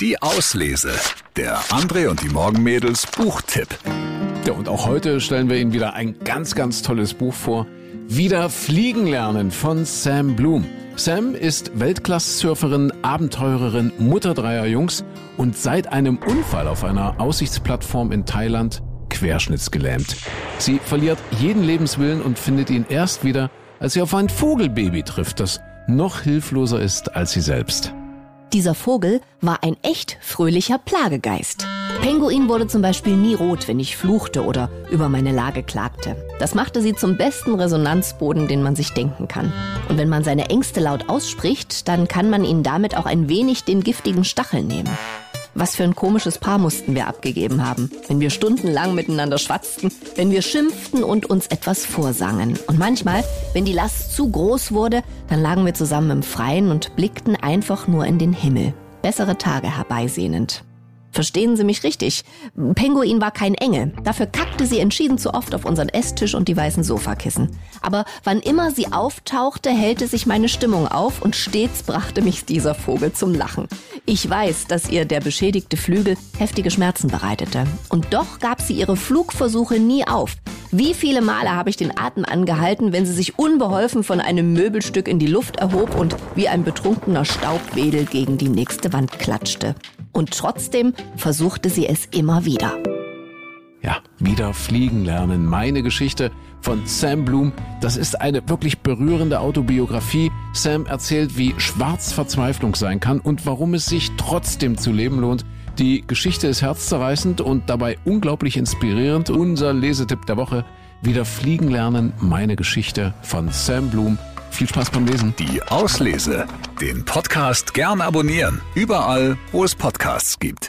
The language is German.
Die Auslese. Der André und die Morgenmädels Buchtipp. Ja, und auch heute stellen wir Ihnen wieder ein ganz, ganz tolles Buch vor. Wieder fliegen lernen von Sam Bloom. Sam ist Weltklasse-Surferin, Abenteurerin, Mutter dreier Jungs und seit einem Unfall auf einer Aussichtsplattform in Thailand querschnittsgelähmt. Sie verliert jeden Lebenswillen und findet ihn erst wieder, als sie auf ein Vogelbaby trifft, das noch hilfloser ist als sie selbst. Dieser Vogel war ein echt fröhlicher Plagegeist. Penguin wurde zum Beispiel nie rot, wenn ich fluchte oder über meine Lage klagte. Das machte sie zum besten Resonanzboden, den man sich denken kann. Und wenn man seine Ängste laut ausspricht, dann kann man ihnen damit auch ein wenig den giftigen Stachel nehmen. Was für ein komisches Paar mussten wir abgegeben haben, wenn wir stundenlang miteinander schwatzten, wenn wir schimpften und uns etwas vorsangen. Und manchmal, wenn die Last zu groß wurde, dann lagen wir zusammen im Freien und blickten einfach nur in den Himmel, bessere Tage herbeisehnend. Verstehen Sie mich richtig. Penguin war kein Engel. Dafür kackte sie entschieden zu oft auf unseren Esstisch und die weißen Sofakissen. Aber wann immer sie auftauchte, hellte sich meine Stimmung auf und stets brachte mich dieser Vogel zum Lachen. Ich weiß, dass ihr der beschädigte Flügel heftige Schmerzen bereitete. Und doch gab sie ihre Flugversuche nie auf. Wie viele Male habe ich den Atem angehalten, wenn sie sich unbeholfen von einem Möbelstück in die Luft erhob und wie ein betrunkener Staubwedel gegen die nächste Wand klatschte. Und trotzdem versuchte sie es immer wieder. Ja, wieder fliegen lernen. Meine Geschichte von Sam Bloom. Das ist eine wirklich berührende Autobiografie. Sam erzählt, wie schwarz Verzweiflung sein kann und warum es sich trotzdem zu leben lohnt. Die Geschichte ist herzzerreißend und dabei unglaublich inspirierend. Unser Lesetipp der Woche. Wieder fliegen lernen. Meine Geschichte von Sam Bloom. Viel Spaß beim Lesen. Die Auslese. Den Podcast gern abonnieren. Überall, wo es Podcasts gibt.